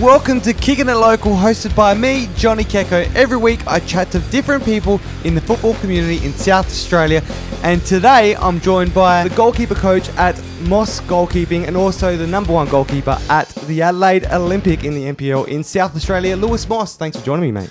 Welcome to Kicking It Local, hosted by me, Johnny Keko. Every week I chat to different people in the football community in South Australia, and today I'm joined by the goalkeeper coach at Moss Goalkeeping and also the number one goalkeeper at the Adelaide Olympic in the NPL in South Australia, Lewis Moss. Thanks for joining me, mate.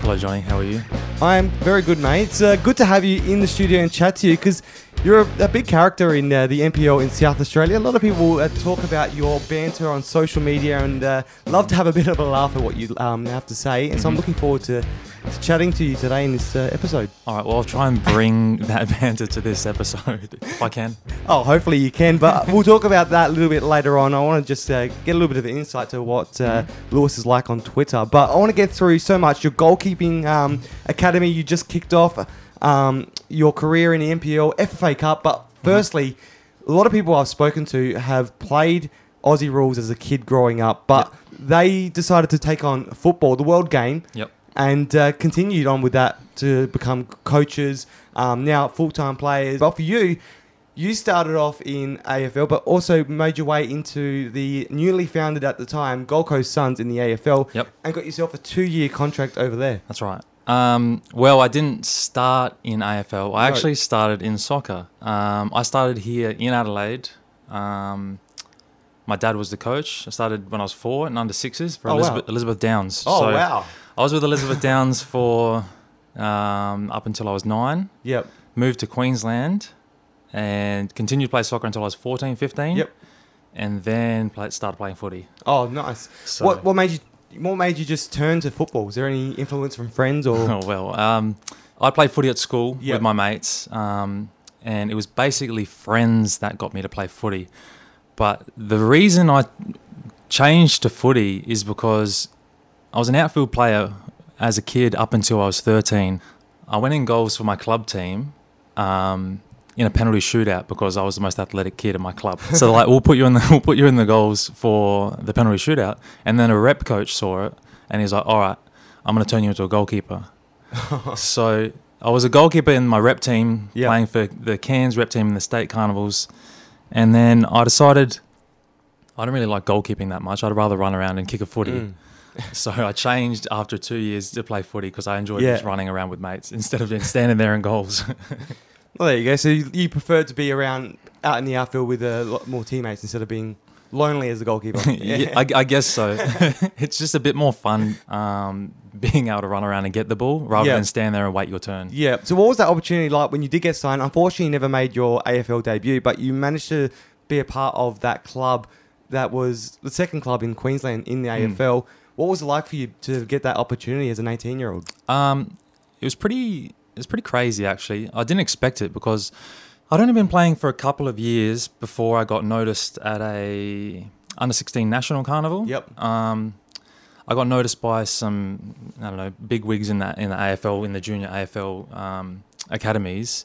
Hello, Johnny. How are you? I am very good, mate. It's uh, good to have you in the studio and chat to you because you're a, a, big character in uh, the NPL in South Australia. A lot of people uh, talk about your banter on social media and uh, love to have a bit of a laugh at what you um, have to say. And so I'm mm-hmm. looking forward to to chatting to you today in this uh, episode. All right, well, I'll try and bring that banter to this episode if I can. Oh, hopefully you can, but we'll talk about that a little bit later on. I want to just uh, get a little bit of insight to what uh, Lewis is like on Twitter, but I want to get through so much. Your goalkeeping um, academy, you just kicked off um, your career in the NPL, FFA Cup, but mm-hmm. firstly, mm-hmm. a lot of people I've spoken to have played Aussie rules as a kid growing up, but yep. they decided to take on football, the world game. Yep and uh, continued on with that to become coaches, um, now full time players. But for you, you started off in AFL, but also made your way into the newly founded at the time Gold Coast Suns in the AFL, yep. and got yourself a two year contract over there. That's right. Um, well, I didn't start in AFL. I actually started in soccer. Um, I started here in Adelaide. Um, my dad was the coach. I started when I was four in under sixes for oh, Elizabeth, wow. Elizabeth Downs. Oh, so wow. I was with Elizabeth Downs for um, up until I was nine. Yep. Moved to Queensland and continued to play soccer until I was 14, 15. Yep. And then play, started playing footy. Oh, nice. So, what what made you what made you just turn to football? Was there any influence from friends or? Oh well, um, I played footy at school yep. with my mates, um, and it was basically friends that got me to play footy. But the reason I changed to footy is because I was an outfield player as a kid up until I was 13. I went in goals for my club team um, in a penalty shootout because I was the most athletic kid in my club. So like, we'll put you in the we'll put you in the goals for the penalty shootout. And then a rep coach saw it and he's like, "All right, I'm going to turn you into a goalkeeper." so I was a goalkeeper in my rep team, playing for the Cairns rep team in the state carnivals. And then I decided I don't really like goalkeeping that much. I'd rather run around and kick a footy. Mm. so I changed after two years to play footy because I enjoyed yeah. just running around with mates instead of standing there in goals. Well, there you go. So you, you prefer to be around out in the outfield with a lot more teammates instead of being lonely as a goalkeeper. yeah, I, I, guess so. it's just a bit more fun um, being able to run around and get the ball rather than stand there and wait your turn. Yeah. So what was that opportunity like when you did get signed? Unfortunately, you never made your AFL debut, but you managed to be a part of that club that was the second club in Queensland in the mm. AFL. What was it like for you to get that opportunity as an 18 year old? Um, it was pretty. It was pretty crazy actually. I didn't expect it because I'd only been playing for a couple of years before I got noticed at a under 16 national carnival. Yep. Um, I got noticed by some I don't know big wigs in that in the AFL in the junior AFL um, academies.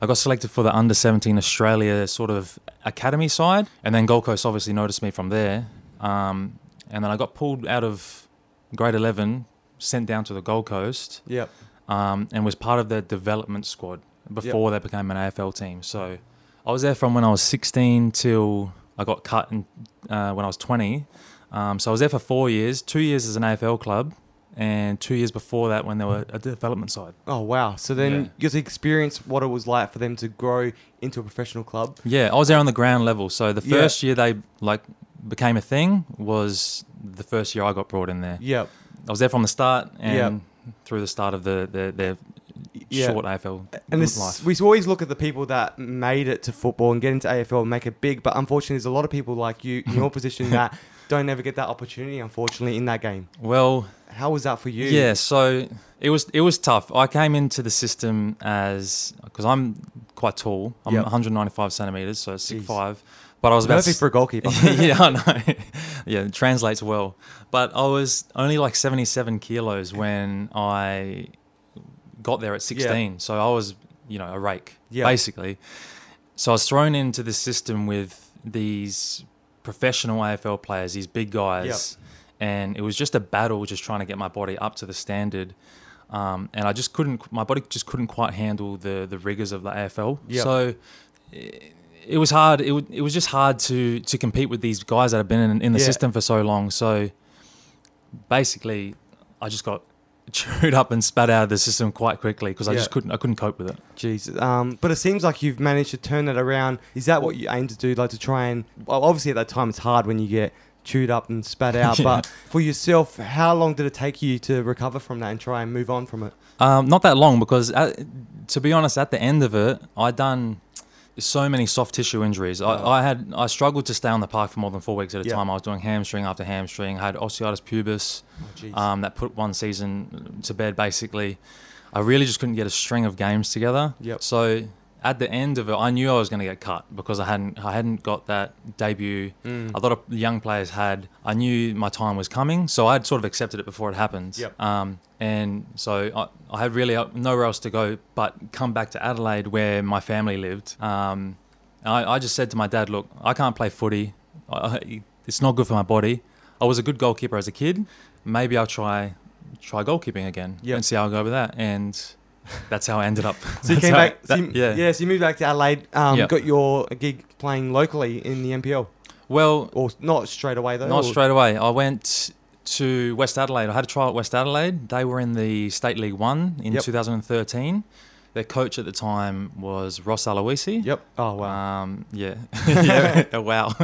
I got selected for the under 17 Australia sort of academy side, and then Gold Coast obviously noticed me from there. Um, and then I got pulled out of grade 11, sent down to the Gold Coast. Yep. Um, and was part of their development squad before yep. they became an AFL team. So I was there from when I was 16 till I got cut in, uh, when I was 20. Um, so I was there for four years, two years as an AFL club, and two years before that when they were a development side. Oh wow! So then yeah. you experience what it was like for them to grow into a professional club. Yeah, I was there on the ground level. So the first yeah. year they like became a thing was the first year I got brought in there. Yep. I was there from the start and yep. Through the start of the, the their short AFL and this, life. we always look at the people that made it to football and get into AFL and make it big, but unfortunately, there's a lot of people like you in your position that don't ever get that opportunity. Unfortunately, in that game. Well, how was that for you? Yeah, so it was it was tough. I came into the system as because I'm quite tall. I'm yep. 195 centimeters, so six five. But I was about perfect for a goalkeeper. yeah, I know. yeah, it translates well. But I was only like 77 kilos when I got there at 16. Yeah. So I was, you know, a rake, yeah. basically. So I was thrown into the system with these professional AFL players, these big guys, and it was just a battle, just trying to get my body up to the standard. Um, and I just couldn't, my body just couldn't quite handle the the rigors of the AFL. So. It, it was hard. It, w- it was just hard to to compete with these guys that have been in, in the yeah. system for so long. So basically, I just got chewed up and spat out of the system quite quickly because I Yeah. just couldn't I couldn't cope with it. Jesus. Um, but it seems like you've managed to turn that around. Is that what you aim to do? Like to try and well, obviously at that time it's hard when you get chewed up and spat out. Yeah. But for yourself, how long did it take you to recover from that and try and move on from it? Um, not that long because, uh to be honest, at the end of it, I done so many soft tissue injuries. I, Oh. I had I struggled to stay on the park for more than four weeks at a Yeah. time. I was doing hamstring after hamstring. I had osteitis pubis Oh, um, that put one season to bed. Basically, I really just couldn't get a string of games together. Yep. So at the end of it, I knew I was going to get cut because I hadn't I hadn't got that debut. Mm. A lot of young players had. I knew my time was coming, so I'd sort of accepted it before it happened. Yep. Um, and so I, I had really uh, nowhere else to go but come back to Adelaide where my family lived. Um, I, I just said to my dad, "Look, I can't play footy. I, I- it's not good for my body. I was a good goalkeeper as a kid. Maybe I'll try try goalkeeping again Yep. and see how I go with that." And that's how I ended up. So you came back. that- so you, yeah. yeah. So you moved back to Adelaide. Um, Yep. Got your gig playing locally in the NPL, Well, or not straight away though. Not or- straight away. I went to West Adelaide. I had a trial at West Adelaide. They were in the State League One in Yep. 2013. Their coach at the time was Ross Aloisi. Yep. Oh wow. Um, yeah. yeah. wow.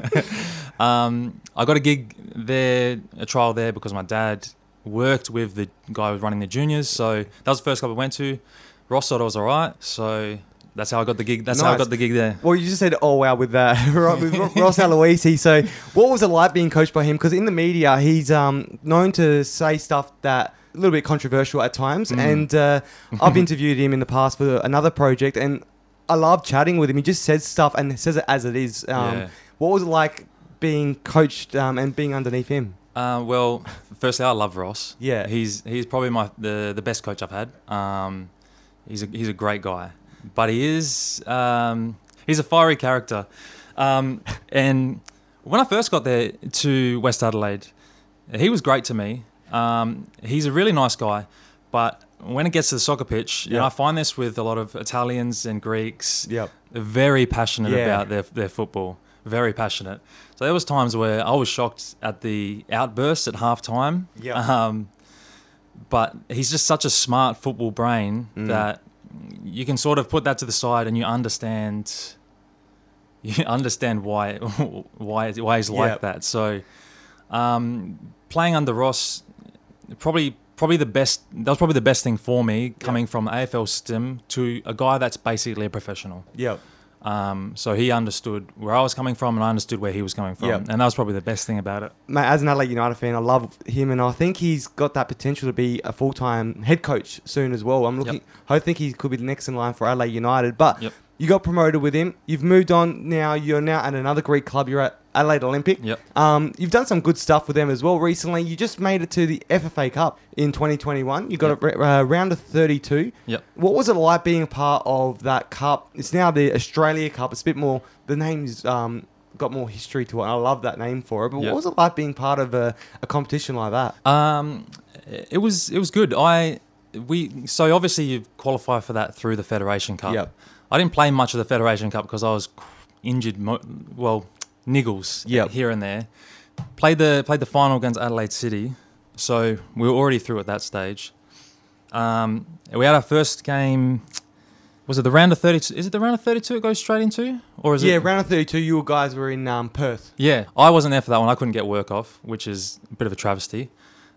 um, I got a gig there, a trial there, because my dad worked with the guy who was running the juniors. So that was the first club I went to. Ross thought I was all right. So that's how I got the gig. That's how I got the gig there. Well, you just said, "Oh wow," with uh, with Ross Aloisi. So, what was it like being coached by him? Because in the media, he's um, known to say stuff that a little bit controversial at times. Mm. And uh, I've interviewed him in the past for another project, and I love chatting with him. He just says stuff and says it as it is. Um, yeah. What was it like being coached um, and being underneath him? Uh, well, firstly, I love Ross. Yeah. he's he's probably my the, the best coach I've had. Um, he's a he's a great guy, but he is um, he's a fiery character. Um, and when I first got there to West Adelaide, he was great to me. Um, he's a really nice guy, but when it gets to the soccer pitch, know, Yeah. I find this with a lot of Italians and Greeks. Yep. They're very passionate Yeah. about their, their football. Very passionate. So there was times where I was shocked at the outbursts at half time. Yep. Um, but he's just such a smart football brain Mm. that you can sort of put that to the side and you understand you understand why why why he's like Yep. that. So um, playing under Ross probably probably the best that was probably the best thing for me coming from AFL system to a guy that's basically a professional. Yep. Um, so he understood where I was coming from, and I understood where he was coming from, Yep. and that was probably the best thing about it. Mate, as an Adelaide United fan, I love him, and I think he's got that potential to be a full-time head coach soon as well. I'm looking. I think he could be the next in line for Adelaide United. But Yep. You got promoted with him. You've moved on now. You're now at another Greek club. You're at Adelaide Olympic. Yep. Um, you've done some good stuff with them as well recently. You just made it to the FFA Cup in 2021. You got Yep. a uh, round of 32. Yep. What was it like being a part of that cup? It's now the Australia Cup. It's a bit more. The name's um, got more history to it. I love that name for it. But Yep. what was it like being part of a, a competition like that? Um, it was it was good. I we so obviously you qualify for that through the Federation Cup. Yep. I didn't play much of the Federation Cup because I was injured. Mo- well, niggles Yep. here and there. Played the played the final against Adelaide City, so we were already through at that stage. Um, we had our first game. Was it the round of thirty? Is it the round of thirty-two? It goes straight into, or is yeah, it? round of 32. You guys were in um, Perth. Yeah, I wasn't there for that one. I couldn't get work off, which is a bit of a travesty.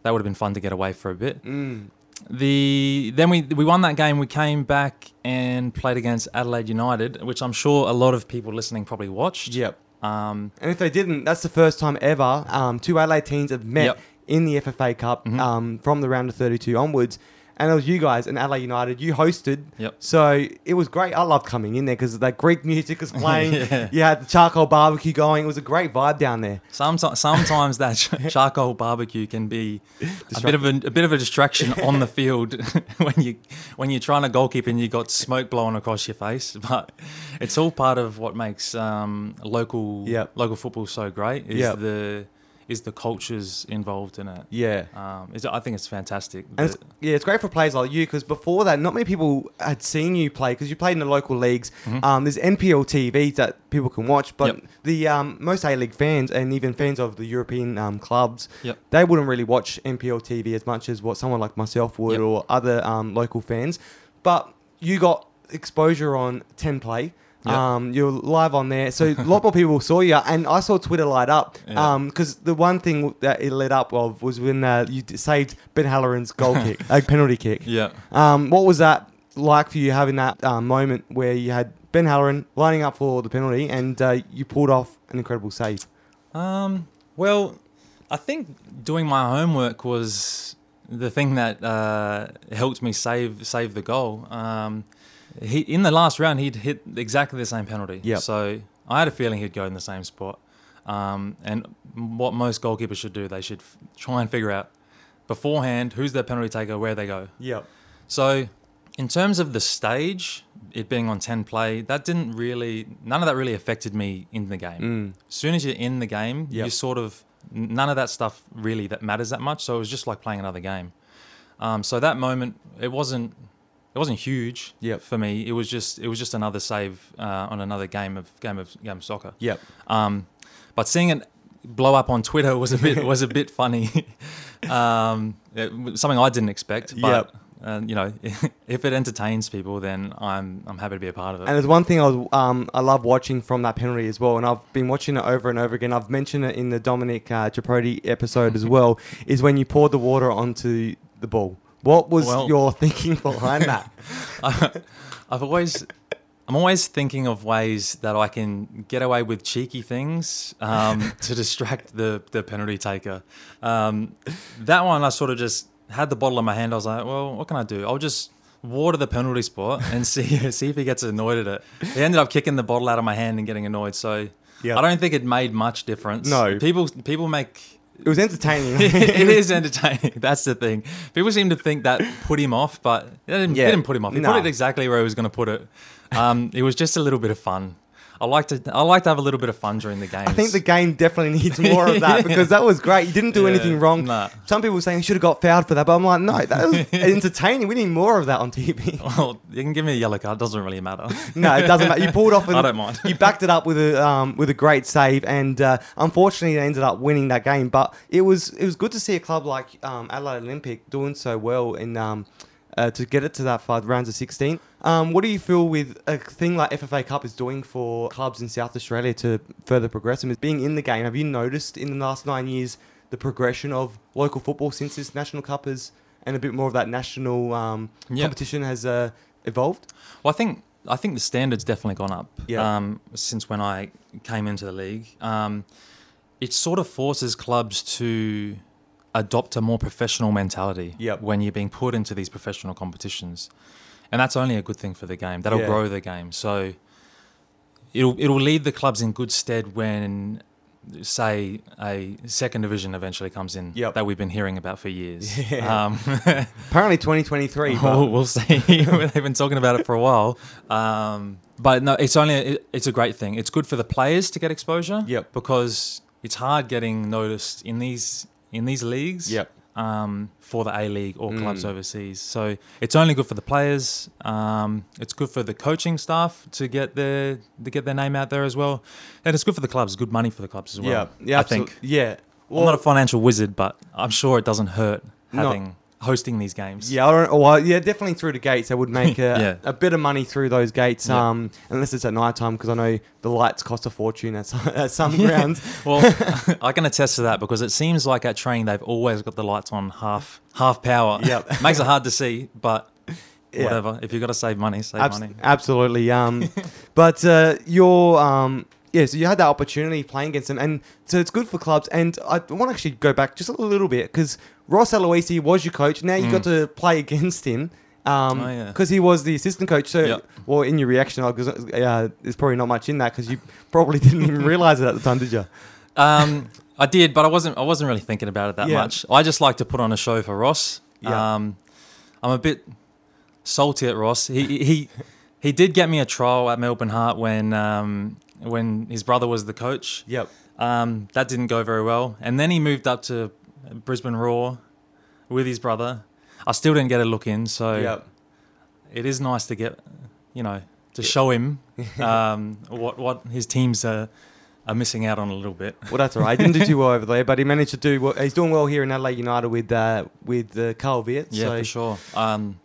That would have been fun to get away for a bit. Mm. The then we we won that game. We came back and played against Adelaide United, which I'm sure a lot of people listening probably watched. Yep. Um, And if they didn't, that's the first time ever um, two Adelaide teams have met Yep. in the FFA Cup Mhm. um, from the round of 32 onwards. And it was you guys and Adelaide United. You hosted. Yep. So it was great. I loved coming in there because that Greek music was playing. Yeah. You had the charcoal barbecue going. It was a great vibe down there. sometimes sometimes that charcoal barbecue can be a bit of a, a bit of a distraction on the field when you when you're trying to goalkeep and you got smoke blowing across your face. But it's all part of what makes um, local Yep. local football so great. Is Yep. the is the cultures involved in it. Yeah. Um, I think it's fantastic. And it's, yeah, it's great for players like you because before that, not many people had seen you play because you played in the local leagues. Mhm. Um, there's NPL TV that people can watch, but Yep. the um, most A League fans and even fans of the European um, clubs, Yep. they wouldn't really watch NPL TV as much as what someone like myself would Yep. or other um, local fans. But you got exposure on 10 Play. Yep. Um, you're live on there, so a lot more people saw you, and I saw Twitter light up. Yeah. Um, because the one thing that it lit up of was when uh, you saved Ben Halloran's goal kick, a penalty kick. yeah. Um, what was that like for you having that uh, moment where you had Ben Halloran lining up for the penalty and uh, you pulled off an incredible save? Um, well, I think doing my homework was the thing that uh, helped me save save the goal. Um, he in the last round he'd hit exactly the same penalty. Yep. So I had a feeling he'd go in the same spot. Um, and what most goalkeepers should do, they should f- try and figure out beforehand who's their penalty taker, where they go. Yep. So, in terms of the stage, it being on 10 play, that didn't really, none of that really affected me in the game. Mm. As soon as you're in the game, Yep. you sort of, none of that stuff really that matters that much. So it was just like playing another game. Um, so that moment, it wasn't, it wasn't huge Yep. for me. It was just, it was just another save uh, on another game of game of game of soccer. Yep. Um, but seeing it blow up on Twitter was a bit was a bit funny. um, it something I didn't expect. But uh, you know, if it entertains people, then I'm I'm happy to be a part of it. And there's one thing I was um, I love watching from that penalty as well, and I've been watching it over and over again. I've mentioned it in the Dominic uh, Chaprodi episode as well. Is when you poured the water onto the ball. What was Well- your thinking behind that? I've always. I'm always thinking of ways that I can get away with cheeky things um, to distract the, the penalty taker. Um, that one, I sort of just had the bottle in my hand. I was like, well, what can I do? I'll just water the penalty spot and see see if he gets annoyed at it. He ended up kicking the bottle out of my hand and getting annoyed. So Yeah. I don't think it made much difference. No. people people make It was entertaining. it is entertaining. That's the thing. People seem to think that put him off, but it didn't, Yeah. it didn't put him off. He No. put it exactly where he was going to put it. Um, it was just a little bit of fun. I like to I like to have a little bit of fun during the game. I think the game definitely needs more of that because that was great. You didn't do Yeah, anything wrong. nah. Some people were saying you should have got fouled for that, but I'm like, no, that was entertaining. We need more of that on TV. well, you can give me a yellow card. It Doesn't really matter. No, it doesn't matter. You pulled off. An, I don't mind. You backed it up with a um, with a great save, and uh, unfortunately, they ended up winning that game. But it was it was good to see a club like um, Adelaide Olympic doing so well in um, uh, to get it to that far rounds of 16. Um, what do you feel with a thing like FFA Cup is doing for clubs in South Australia to further progress them? Is being in the game. Have you noticed in the last nine years the progression of local football since this national cup has and a bit more of that national um, Yeah. competition has uh, evolved? Well, I think I think the standards definitely gone up. Yeah. Um, since when I came into the league, um, it sort of forces clubs to adopt a more professional mentality. Yep. When you're being put into these professional competitions, and that's only a good thing for the game. That'll Yeah. grow the game. So it'll it'll lead the clubs in good stead when. Say a second division eventually comes in Yep. that we've been hearing about for years. Yeah. Um, Apparently 2023. but- we'll, we'll see. They've been talking about it for a while. Um, but no, it's only it, it's a great thing. It's good for the players to get exposure. Yep. Because it's hard getting noticed in these in these leagues. Yep. Um, for the A League or clubs Mm. overseas, so it's only good for the players. Um, it's good for the coaching staff to get their to get their name out there as well, and it's good for the clubs. Good money for the clubs as well. yeah, yeah, I absolute- think. Yeah. I'm not a financial wizard, but I'm sure it doesn't hurt No. Hosting these games. Yeah, I don't. Well, yeah, definitely through the gates, they would make a, Yeah. a bit of money through those gates. Yeah. Um, unless it's at night time, because I know the lights cost a fortune at some, at some grounds. Well, I can attest to that because it seems like at training they've always got the lights on half half power. Yep. makes it hard to see, but Yeah. whatever. If you've got to save money, save Abs- money. Absolutely. Um, but uh, your um, yeah, so you had that opportunity playing against them, and so it's good for clubs. And I want to actually go back just a little bit because Ross Aloisi was your coach. Now you got to play against him. Um, Mm. Oh, yeah. because he was the assistant coach. So, Yep. well, in your reaction, because uh, there's probably not much in that because you probably didn't even realize it at the time, did you? Um, I did, but I wasn't. I wasn't really thinking about it that Yeah. much. I just like to put on a show for Ross. Yeah. Um, I'm a bit salty at Ross. He he he did get me a trial at Melbourne Heart when um, when his brother was the coach. Yep. Um, that didn't go very well, and then he moved up to Brisbane Roar with his brother. I still didn't get a look in, so Yep. it is nice to get, you know, to show him um, what what his teams are are missing out on a little bit. Well, that's all right. He didn't do too well over there, but he managed to do. Well, he's doing well here in Adelaide United with uh, with uh, Carl Veart. Yeah, so, for sure. Um,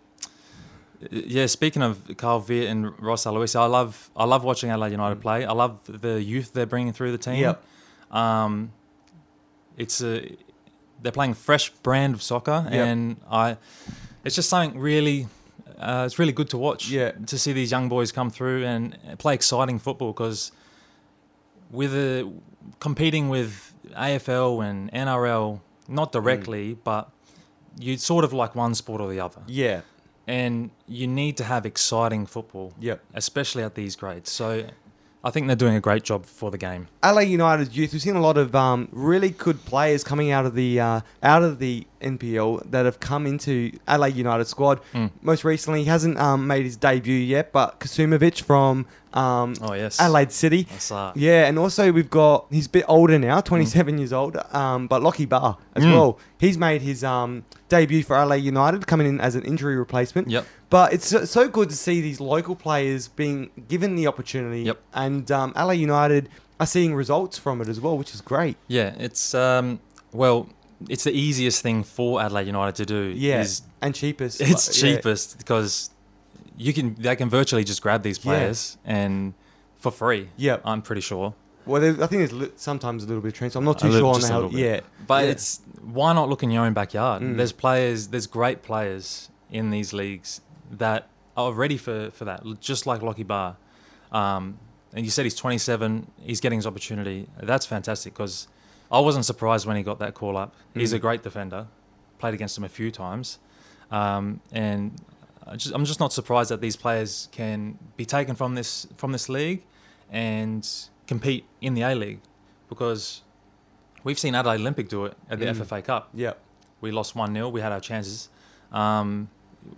yeah, speaking of Carl Veart and Ross Aloisi, I love I love watching Adelaide United play. I love the youth they're bringing through the team. Yep. Um, it's a they're playing a fresh brand of soccer, Yep. and I it's just something really. Uh, it's really good to watch. Yeah. To see these young boys come through and play exciting football because with a, competing with AFL and NRL, not directly, but you sort of like one sport or the other Yeah. And you need to have exciting football, Yep. especially at these grades. So I think they're doing a great job for the game. LA United youth. We've seen a lot of um, really good players coming out of the uh, out of the NPL that have come into LA United squad. Mm. Most recently, he hasn't um, made his debut yet, but Kasumovic from um, Oh yes, Adelaide City. Yeah, and also we've got he's a bit older now, 27 years old, um, but Lockie Barr as Mm. well. He's made his um, debut for LA United, coming in as an injury replacement. Yep. But it's so, so good to see these local players being given the opportunity, Yep. and um, LA United are seeing results from it as well, which is great. Yeah, it's um, well, it's the easiest thing for Adelaide United to do. Yeah, is and cheapest. it's Like, yeah. cheapest because you can they can virtually just grab these Yeah. players and for free. Yep. I'm pretty sure. Well, there, I think there's li- sometimes a little bit of transfer. I'm not too little- sure on how. Yeah, But Yeah. it's why not look in your own backyard? Mm. There's players, there's great players in these leagues that are ready for, for that, just like Lockie Barr. Um, and you said he's 27, he's getting his opportunity. That's fantastic because I wasn't surprised when he got that call up. He's Mm. a great defender, played against him a few times. Um, and I just, I'm just not surprised that these players can be taken from this from this league and compete in the A League because we've seen Adelaide Olympic do it at the Mm. FFA Cup. yeah. We lost 1 0, we had our chances. Um,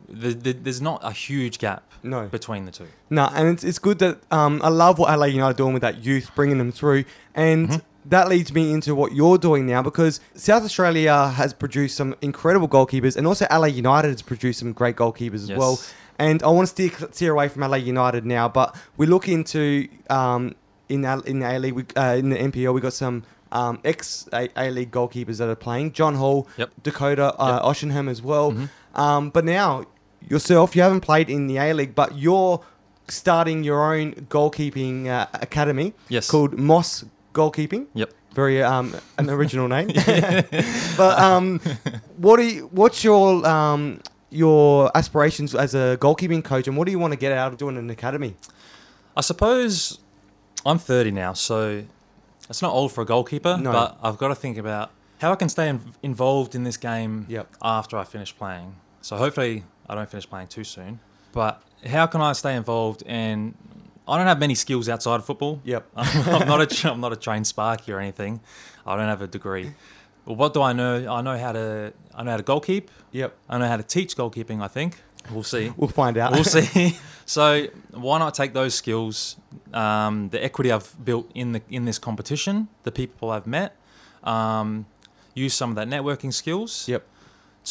the, the, there's not a huge gap No. between the two. No, and it's, it's good that um, I love what LA United are doing with that youth, bringing them through, and Mhm. That leads me into what you're doing now because South Australia has produced some incredible goalkeepers, and also LA United has produced some great goalkeepers as Yes. well. And I want to steer, steer away from LA United now, but we look into um, in in the A League, uh, in the NPL, we got some. Um, ex A League goalkeepers that are playing John Hall, Yep. Dakota uh, Ochsenham as well. Mhm. Um, but now yourself, you haven't played in the A League, but you're starting your own goalkeeping uh, academy Yes. called Moss Goalkeeping. Yep. Very um, an original name. but um, what do you, what's your um, your aspirations as a goalkeeping coach, and what do you want to get out of doing an academy? I suppose I'm 30 now, so it's not old for a goalkeeper, No. but I've got to think about how I can stay in, involved in this game Yep. after I finish playing. So hopefully I don't finish playing too soon. But how can I stay involved? And I don't have many skills outside of football. Yep. I'm not a I'm not a trained sparky or anything. I don't have a degree. But what do I know? I know how to I know how to goalkeep. Yep. I know how to teach goalkeeping. I think we'll see. We'll find out. We'll see. So why not take those skills, um, the equity I've built in the in this competition, the people I've met, um, use some of that networking skills Yep.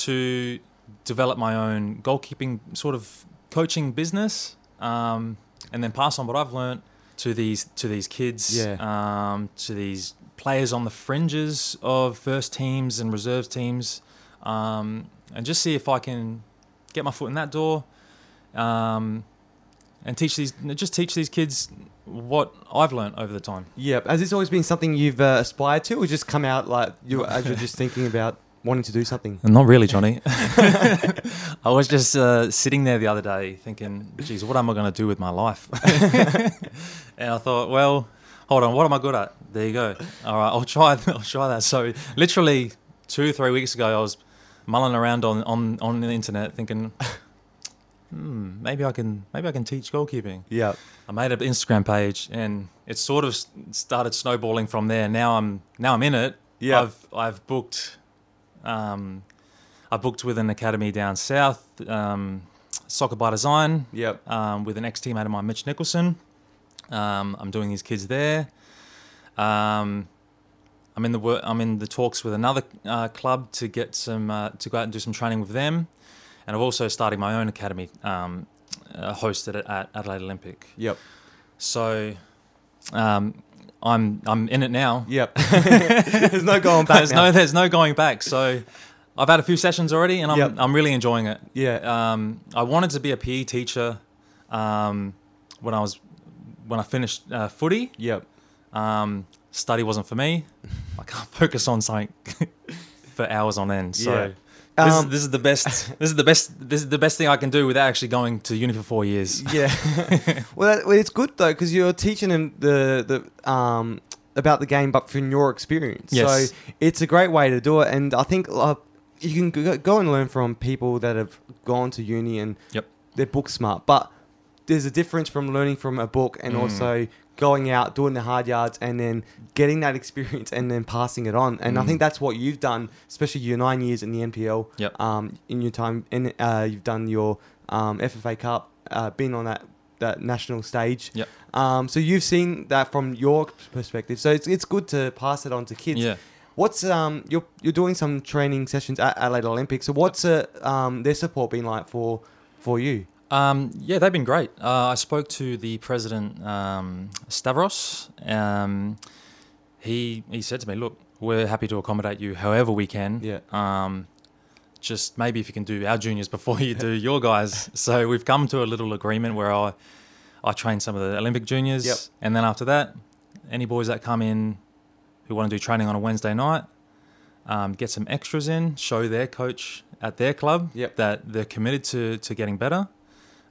to develop my own goalkeeping sort of coaching business, um, and then pass on what I've learned to these to these kids, Yeah. um, to these players on the fringes of first teams and reserves teams, um, and just see if I can get my foot in that door, um, and teach these just teach these kids what I've learned over the time. Yep. Has this always been something you've uh, aspired to, or just come out like you as you're just thinking about wanting to do something? Not really, Johnny. I was just uh, sitting there the other day thinking, geez, what am I going to do with my life? and I thought, well, hold on, what am I good at? There you go. All right, I'll try, I'll try that. So literally two, three weeks ago, I was mulling around on, on, on the internet thinking, hmm, maybe I can, maybe I can teach goalkeeping. Yeah. I made an Instagram page, and it sort of started snowballing from there. Now I'm now I'm in it. Yeah. I've I've booked, um, I booked with an academy down south, um, Soccer by Design, Yep. um, with an ex teammate of mine, Mitch Nicholson. Um, I'm doing these kids there. Um, I'm in the wor- I'm in the talks with another uh, club to get some uh, to go out and do some training with them, and I've also started my own academy, um, uh, hosted it at Adelaide Olympic. Yep. So, um, I'm I'm in it now. Yep. there's no going back. there's now. no there's no going back. So, I've had a few sessions already, and I'm Yep. I'm really enjoying it. Yeah. Um, I wanted to be a PE teacher um, when I was when I finished uh, footy. Yep. Um, study wasn't for me. I can't focus on something for hours on end. So Yeah. This, Um, is, this is the best. This is the best. This is the best thing I can do without actually going to uni for four years. Yeah. well, that, well, it's good though because you're teaching them the the um about the game, but from your experience. Yes. So it's a great way to do it, and I think uh, you can go, go and learn from people that have gone to uni and Yep. they're book smart. But there's a difference from learning from a book and Mm. also going out doing the hard yards and then getting that experience and then passing it on. And I Mm. think that's what you've done, especially your nine years in the NPL. Yep. Um, in your time, and uh, you've done your um, FFA Cup, uh, been on that that national stage. Yep. Um, so you've seen that from your perspective. So it's, it's good to pass it on to kids. Yeah. What's um you're you're doing some training sessions at Adelaide Olympics. So what's uh, um their support been like for for you? Um, yeah, they've been great. Uh, I spoke to the president, um, Stavros. Um, he he said to me, "Look, we're happy to accommodate you however we can. Yeah. Um, just maybe if you can do our juniors before you do your guys." So we've come to a little agreement where I I train some of the Olympic juniors, Yep. and then after that, any boys that come in who want to do training on a Wednesday night, um, get some extras in, show their coach at their club Yep. that they're committed to to getting better.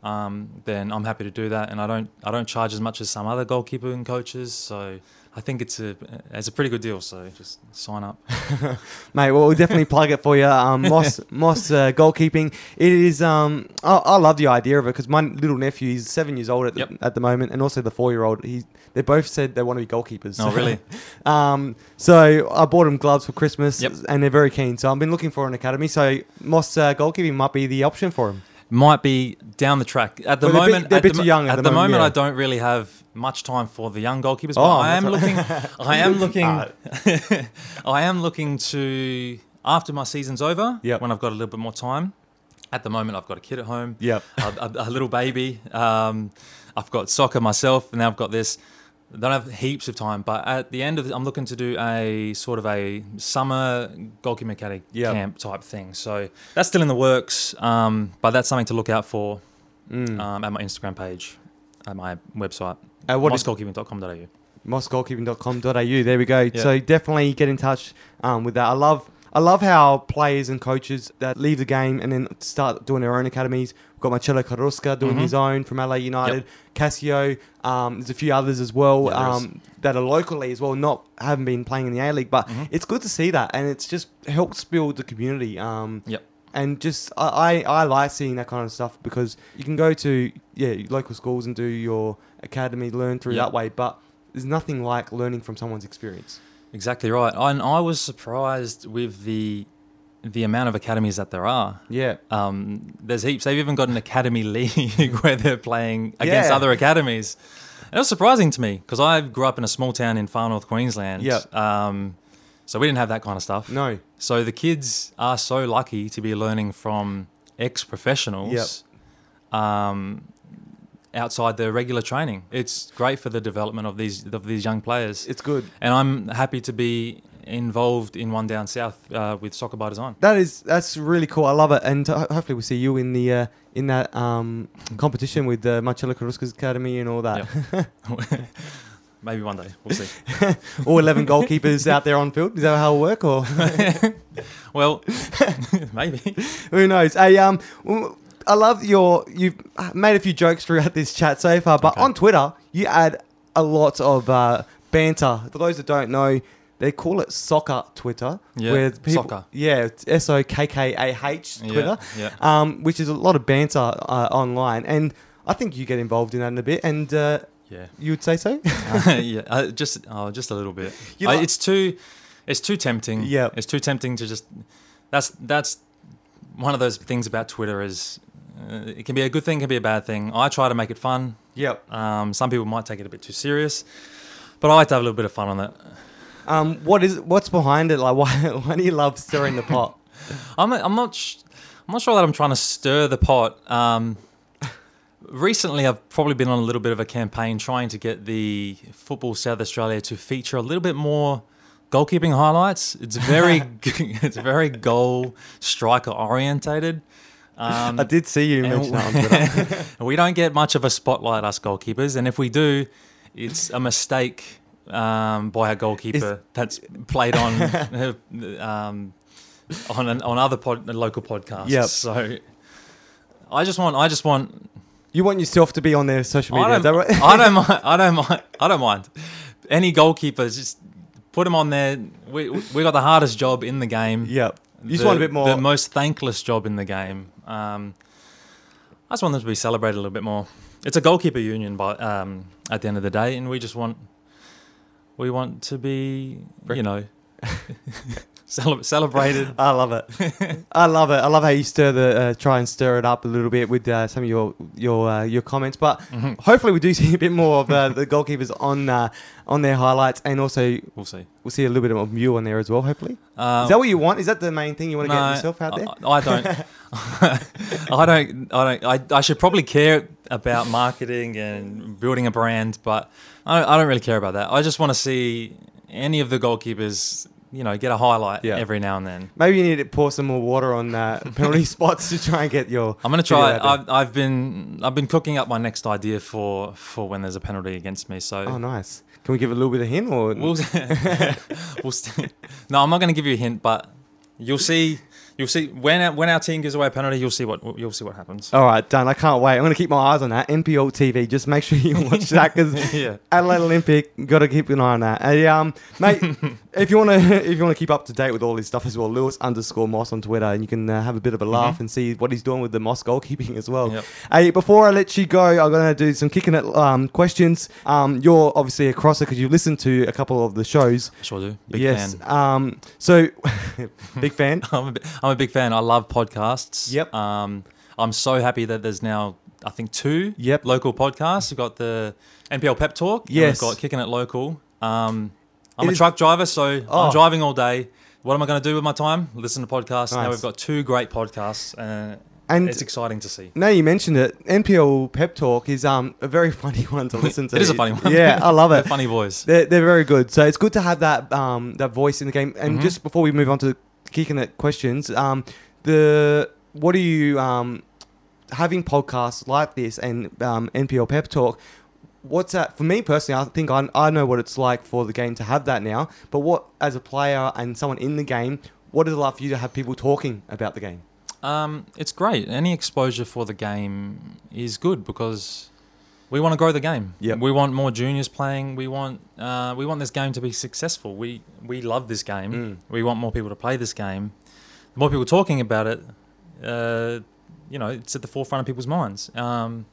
Um, then I'm happy to do that, and I don't I don't charge as much as some other goalkeeping coaches. So I think it's a it's a pretty good deal. So just sign up. Mate, well, we'll definitely plug it for you. Um, Moss, Moss uh, goalkeeping. It is. Um, I, I love the idea of it because my little nephew, he's seven years old at the, Yep. at the moment, and also the four-year-old. He, they both said they want to be goalkeepers. Oh, really? um, so I bought him gloves for Christmas, Yep. and they're very keen. So I've been looking for an academy. So Moss uh, goalkeeping might be the option for him. Might be down the track at the Well, they're a bit- moment. they're at bit the, young at At the moment, moment, yeah. I don't really have much time for the young goalkeepers. But Oh, I am looking. I am looking. Ah. I am looking to after my season's over. Yep. When I've got a little bit more time. At the moment, I've got a kid at home. Yep. a, a, a little baby. Um, I've got soccer myself, and now I've got this. I don't have heaps of time, but at the end of I'm looking to do a sort of a summer goalkeeper academy Yep. camp type thing. So that's still in the works, um, but that's something to look out for Mm. um, at my Instagram page, at my website, Uh, what is mossgoalkeeping.com.au. mossgoalkeeping.com.au. There we go. Yeah. So definitely get in touch um, with that. I love I love how players and coaches that leave the game and then start doing their own academies. We've got Marcelo Carrusca doing Mhm. his own from LA United. Cassio, um, there's a few others as well Yeah, um, that are locally as well, not haven't been playing in the A League, but Mhm. it's good to see that, and it's just helps build the community. Um, Yep. and just I, I I like seeing that kind of stuff because you can go to yeah local schools and do your academy, learn through Yep. that way, but there's nothing like learning from someone's experience. Exactly right. And I was surprised with the the amount of academies that there are. Yeah, Um, there's heaps. They've even got an academy league where they're playing against Yeah. other academies. It was surprising to me because I grew up in a small town in far north Queensland. Yep. Um, so we didn't have that kind of stuff. no, So the kids are so lucky to be learning from ex-professionals um, outside their regular training. It's great for the development of these of these young players, it's good. and I'm happy to be involved in one down south uh, with Soccer by Design. That is that's really cool. I love it, and ho- hopefully we'll see you in the uh, in that um, competition with uh, Marcelo Carrusca's academy and all that. Maybe one day we'll see. all eleven goalkeepers out there on field. Is that how it work, or Well, maybe. who knows? Hey, um, I love your. You've made a few jokes throughout this chat so far, but Okay. on Twitter you add a lot of uh, banter. For those that don't know, they call it Sokkah Twitter. Yeah, where people, soccer. Yeah, it's S O K K A H Twitter. Yeah, um, which is a lot of banter uh, online, and I think you get involved in that in a bit, and uh, yeah, you would say so. yeah. yeah uh, just oh, just a little bit. You Uh, like- it's too, it's too tempting. Yeah. it's too tempting to just. That's that's one of those things about Twitter is. Uh, it can be a good thing, can be a bad thing. I try to make it fun. yep. Um, some people might take it a bit too serious, but I like to have a little bit of fun on it. Um, what is what's behind it? Like, why why do you love stirring the pot? I'm I'm not sh- I'm not sure that I'm trying to stir the pot. Um, recently, I've probably been on a little bit of a campaign trying to get the Football South Australia to feature a little bit more goalkeeping highlights. It's very it's very goal striker orientated. Um, I did see you mention that we don't get much of a spotlight, us goalkeepers, and if we do, it's a mistake um, by a goalkeeper Is, that's played on um, on an, on other pod, local podcasts. Yep. So I just want I just want you want yourself to be on their social media. I don't, right? I don't mind. I don't mind. I don't mind. Any goalkeepers, just put them on there. We we got the hardest job in the game. Yep. You just the, want a bit more. The most thankless job in the game. Um, I just want them to be celebrated a little bit more. It's a goalkeeper union, but um, at the end of the day, and we just want we want to be, you know, celebrated. I love it. I love it. I love how you stir the uh, try and stir it up a little bit with uh, some of your your uh, your comments. But mm-hmm. hopefully, we do see a bit more of uh, the goalkeepers on uh, on their highlights, and also we'll see. We'll see a little bit of you on there as well. Hopefully, uh, is that what you want? Is that the main thing you want to no, get yourself out there? I, I don't. I don't. I don't. I, I should probably care about marketing and building a brand, but I don't, I don't really care about that. I just want to see any of the goalkeepers you know, get a highlight yeah. every now and then. Maybe you need to pour some more water on uh, penalty spots to try and get your. I'm going to try. I've, I've, been I've been cooking up my next idea for for when there's a penalty against me. So. Oh, nice. Can we give a little bit of hint or? We'll, we'll st- no, I'm not going to give you a hint, but you'll see You'll see when our, when our team gives away a penalty. You'll see what you'll see what happens. All right, done. I can't wait. I'm going to keep my eyes on that. NPL TV. Just make sure you watch that because yeah. Adelaide Olympic. Got to keep an eye on that. Hey, um, mate, if you want to if you want to keep up to date with all this stuff as well, Lewis underscore Moss on Twitter, and you can uh, have a bit of a laugh mm-hmm. and see what he's doing with the Moss goalkeeping as well. Yep. Hey, before I let you go, I'm going to do some kicking it um, questions. Um, you're obviously a crosser because you've listened to a couple of the shows. Sure do. Big yes. Fan. Um, so big fan. I'm, a, I'm a big fan. I love podcasts. Yep. Um, I'm so happy that there's now I think two yep. local podcasts. We've got the NPL Pep Talk. Yes. we've got Kicking It Local. Um, I'm it a is... truck driver, so oh. I'm driving all day. What am I going to do with my time? Listen to podcasts. Nice. Now we've got two great podcasts. Uh, and it's exciting to see. Now you mentioned it, NPL Pep Talk is um a very funny one to listen to. it is a funny one. Yeah, I love it. they're funny boys. They're, they're very good. So it's good to have that um that voice in the game. And mm-hmm. just before we move on to kicking it questions, um the what are you um, having podcasts like this and um, NPL Pep Talk? What's that for me personally? I think I, I know what it's like for the game to have that now. But what, as a player and someone in the game, what is it like for you to have people talking about the game? Um, it's great. Any exposure for the game is good because we want to grow the game. Yep. We want more juniors playing. We want uh, we want this game to be successful. We we love this game. Mm. We want more people to play this game the more people talking about it, uh, you know, it's at the forefront of people's minds. Um,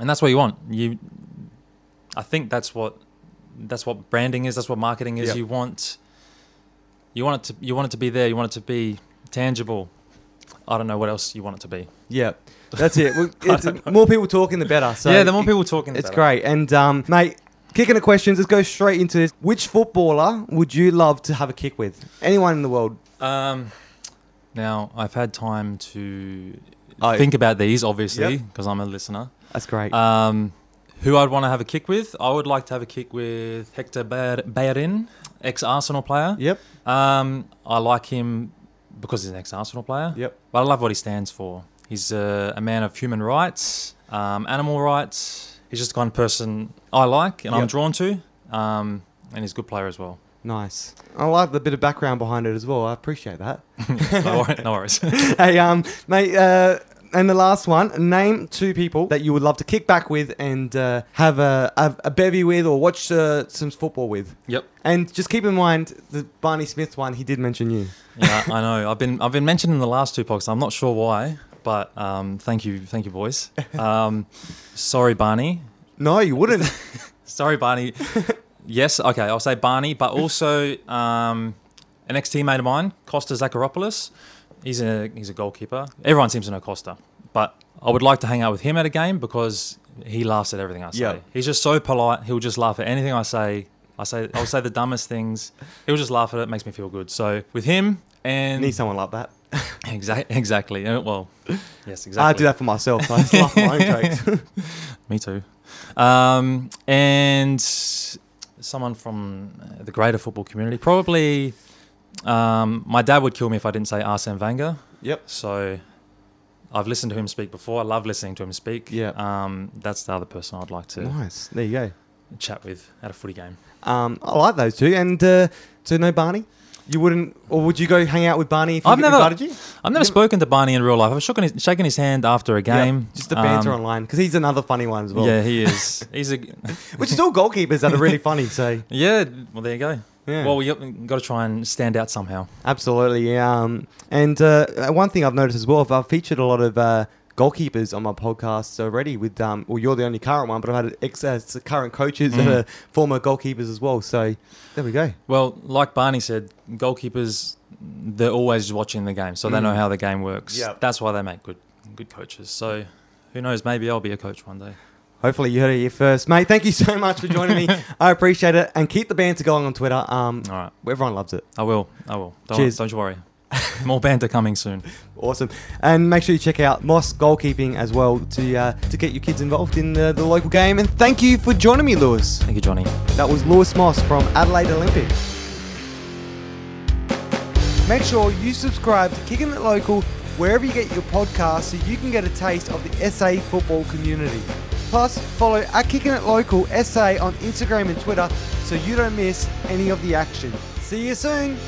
and that's what you want. You, I think that's what that's what branding is. That's what marketing is. Yep. You want you want it to you want it to be there. You want it to be tangible. I don't know what else you want it to be. Yeah, that's it. It's, more people talking, the better. So yeah, the more people talking, the it's better. great. And um, mate, kicking the questions. Let's go straight into this. Which footballer would you love to have a kick with? Anyone in the world? Um, now, I've had time to oh, think about these, obviously, because yep. I'm a listener. That's great. Um, who I'd want to have a kick with? I would like to have a kick with Hector Bellerin, ex Arsenal player. Yep. Um, I like him because he's an ex Arsenal player. Yep. But I love what he stands for. He's a, a man of human rights, um, animal rights. He's just the kind of person I like and yep. I'm drawn to. Um, and he's a good player as well. Nice. I like the bit of background behind it as well. I appreciate that. no, worries, no worries. hey, um, mate, uh, and the last one, name two people that you would love to kick back with and uh, have a, a, a, bevy with or watch uh, some football with. Yep. And just keep in mind the Barney Smith one. He did mention you. Yeah, I know. I've been I've been mentioned in the last two podcasts. I'm not sure why, but um, thank you, thank you, boys. Um, sorry, Barney. No, you wouldn't. sorry, Barney. Yes, okay, I'll say Barney, but also um, an ex teammate of mine, Costa Zacharopoulos. He's a he's a goalkeeper. Everyone seems to know Costa, but I would like to hang out with him at a game because he laughs at everything I say. Yep. He's just so polite. He'll just laugh at anything I say. I say I'll say the dumbest things. He'll just laugh at it. it Makes me feel good. So with him and Need someone like that. exactly, exactly. Uh, Well, yes, exactly. I do that for myself. I just laugh at my own jokes. Me too. Um, and someone from the greater football community. Probably um, my dad would kill me if I didn't say Arsene Wenger. Yep. So I've listened to him speak before. I love listening to him speak. Yeah. Um, that's the other person I'd like to Nice. There you go. chat with at a footy game. Um, I like those two. And uh, so no Barney. You wouldn't, or would you go hang out with Barney if he I've never- invited you? I've never spoken to Barney in real life. I've shaken his, shaken his hand after a game. Just the banter Um, online because he's another funny one as well. Yeah, he is. He's a Which is all goalkeepers that are really funny. So yeah. Well, there you go. Yeah. Well, we got to try and stand out somehow. Absolutely, yeah. Um, and uh, one thing I've noticed as well, I've featured a lot of uh, goalkeepers on my podcasts already. With um, well, you're the only current one, but I've had ex uh, current coaches that Mhm. are former goalkeepers as well. So there we go. Well, like Barney said, goalkeepers they're always watching the game, so they know Mm. how the game works. Yep. That's why they make good good coaches. So who knows? Maybe I'll be a coach one day. Hopefully you heard it here first, mate. Thank you so much for joining me. I appreciate it, and keep the banter going on Twitter. Um, All right, everyone loves it. I will. I will. Don't, Cheers. don't you worry. More banter coming soon. Awesome, and make sure you check out Moss Goalkeeping as well to uh, to get your kids involved in the, the local game. And thank you for joining me, Lewis. Thank you, Johnny. That was Lewis Moss from Adelaide Olympic. Make sure you subscribe to Kicking It Local wherever you get your podcast so you can get a taste of the SA football community. Plus, follow at Kicking It Local SA on Instagram and Twitter so you don't miss any of the action. See you soon!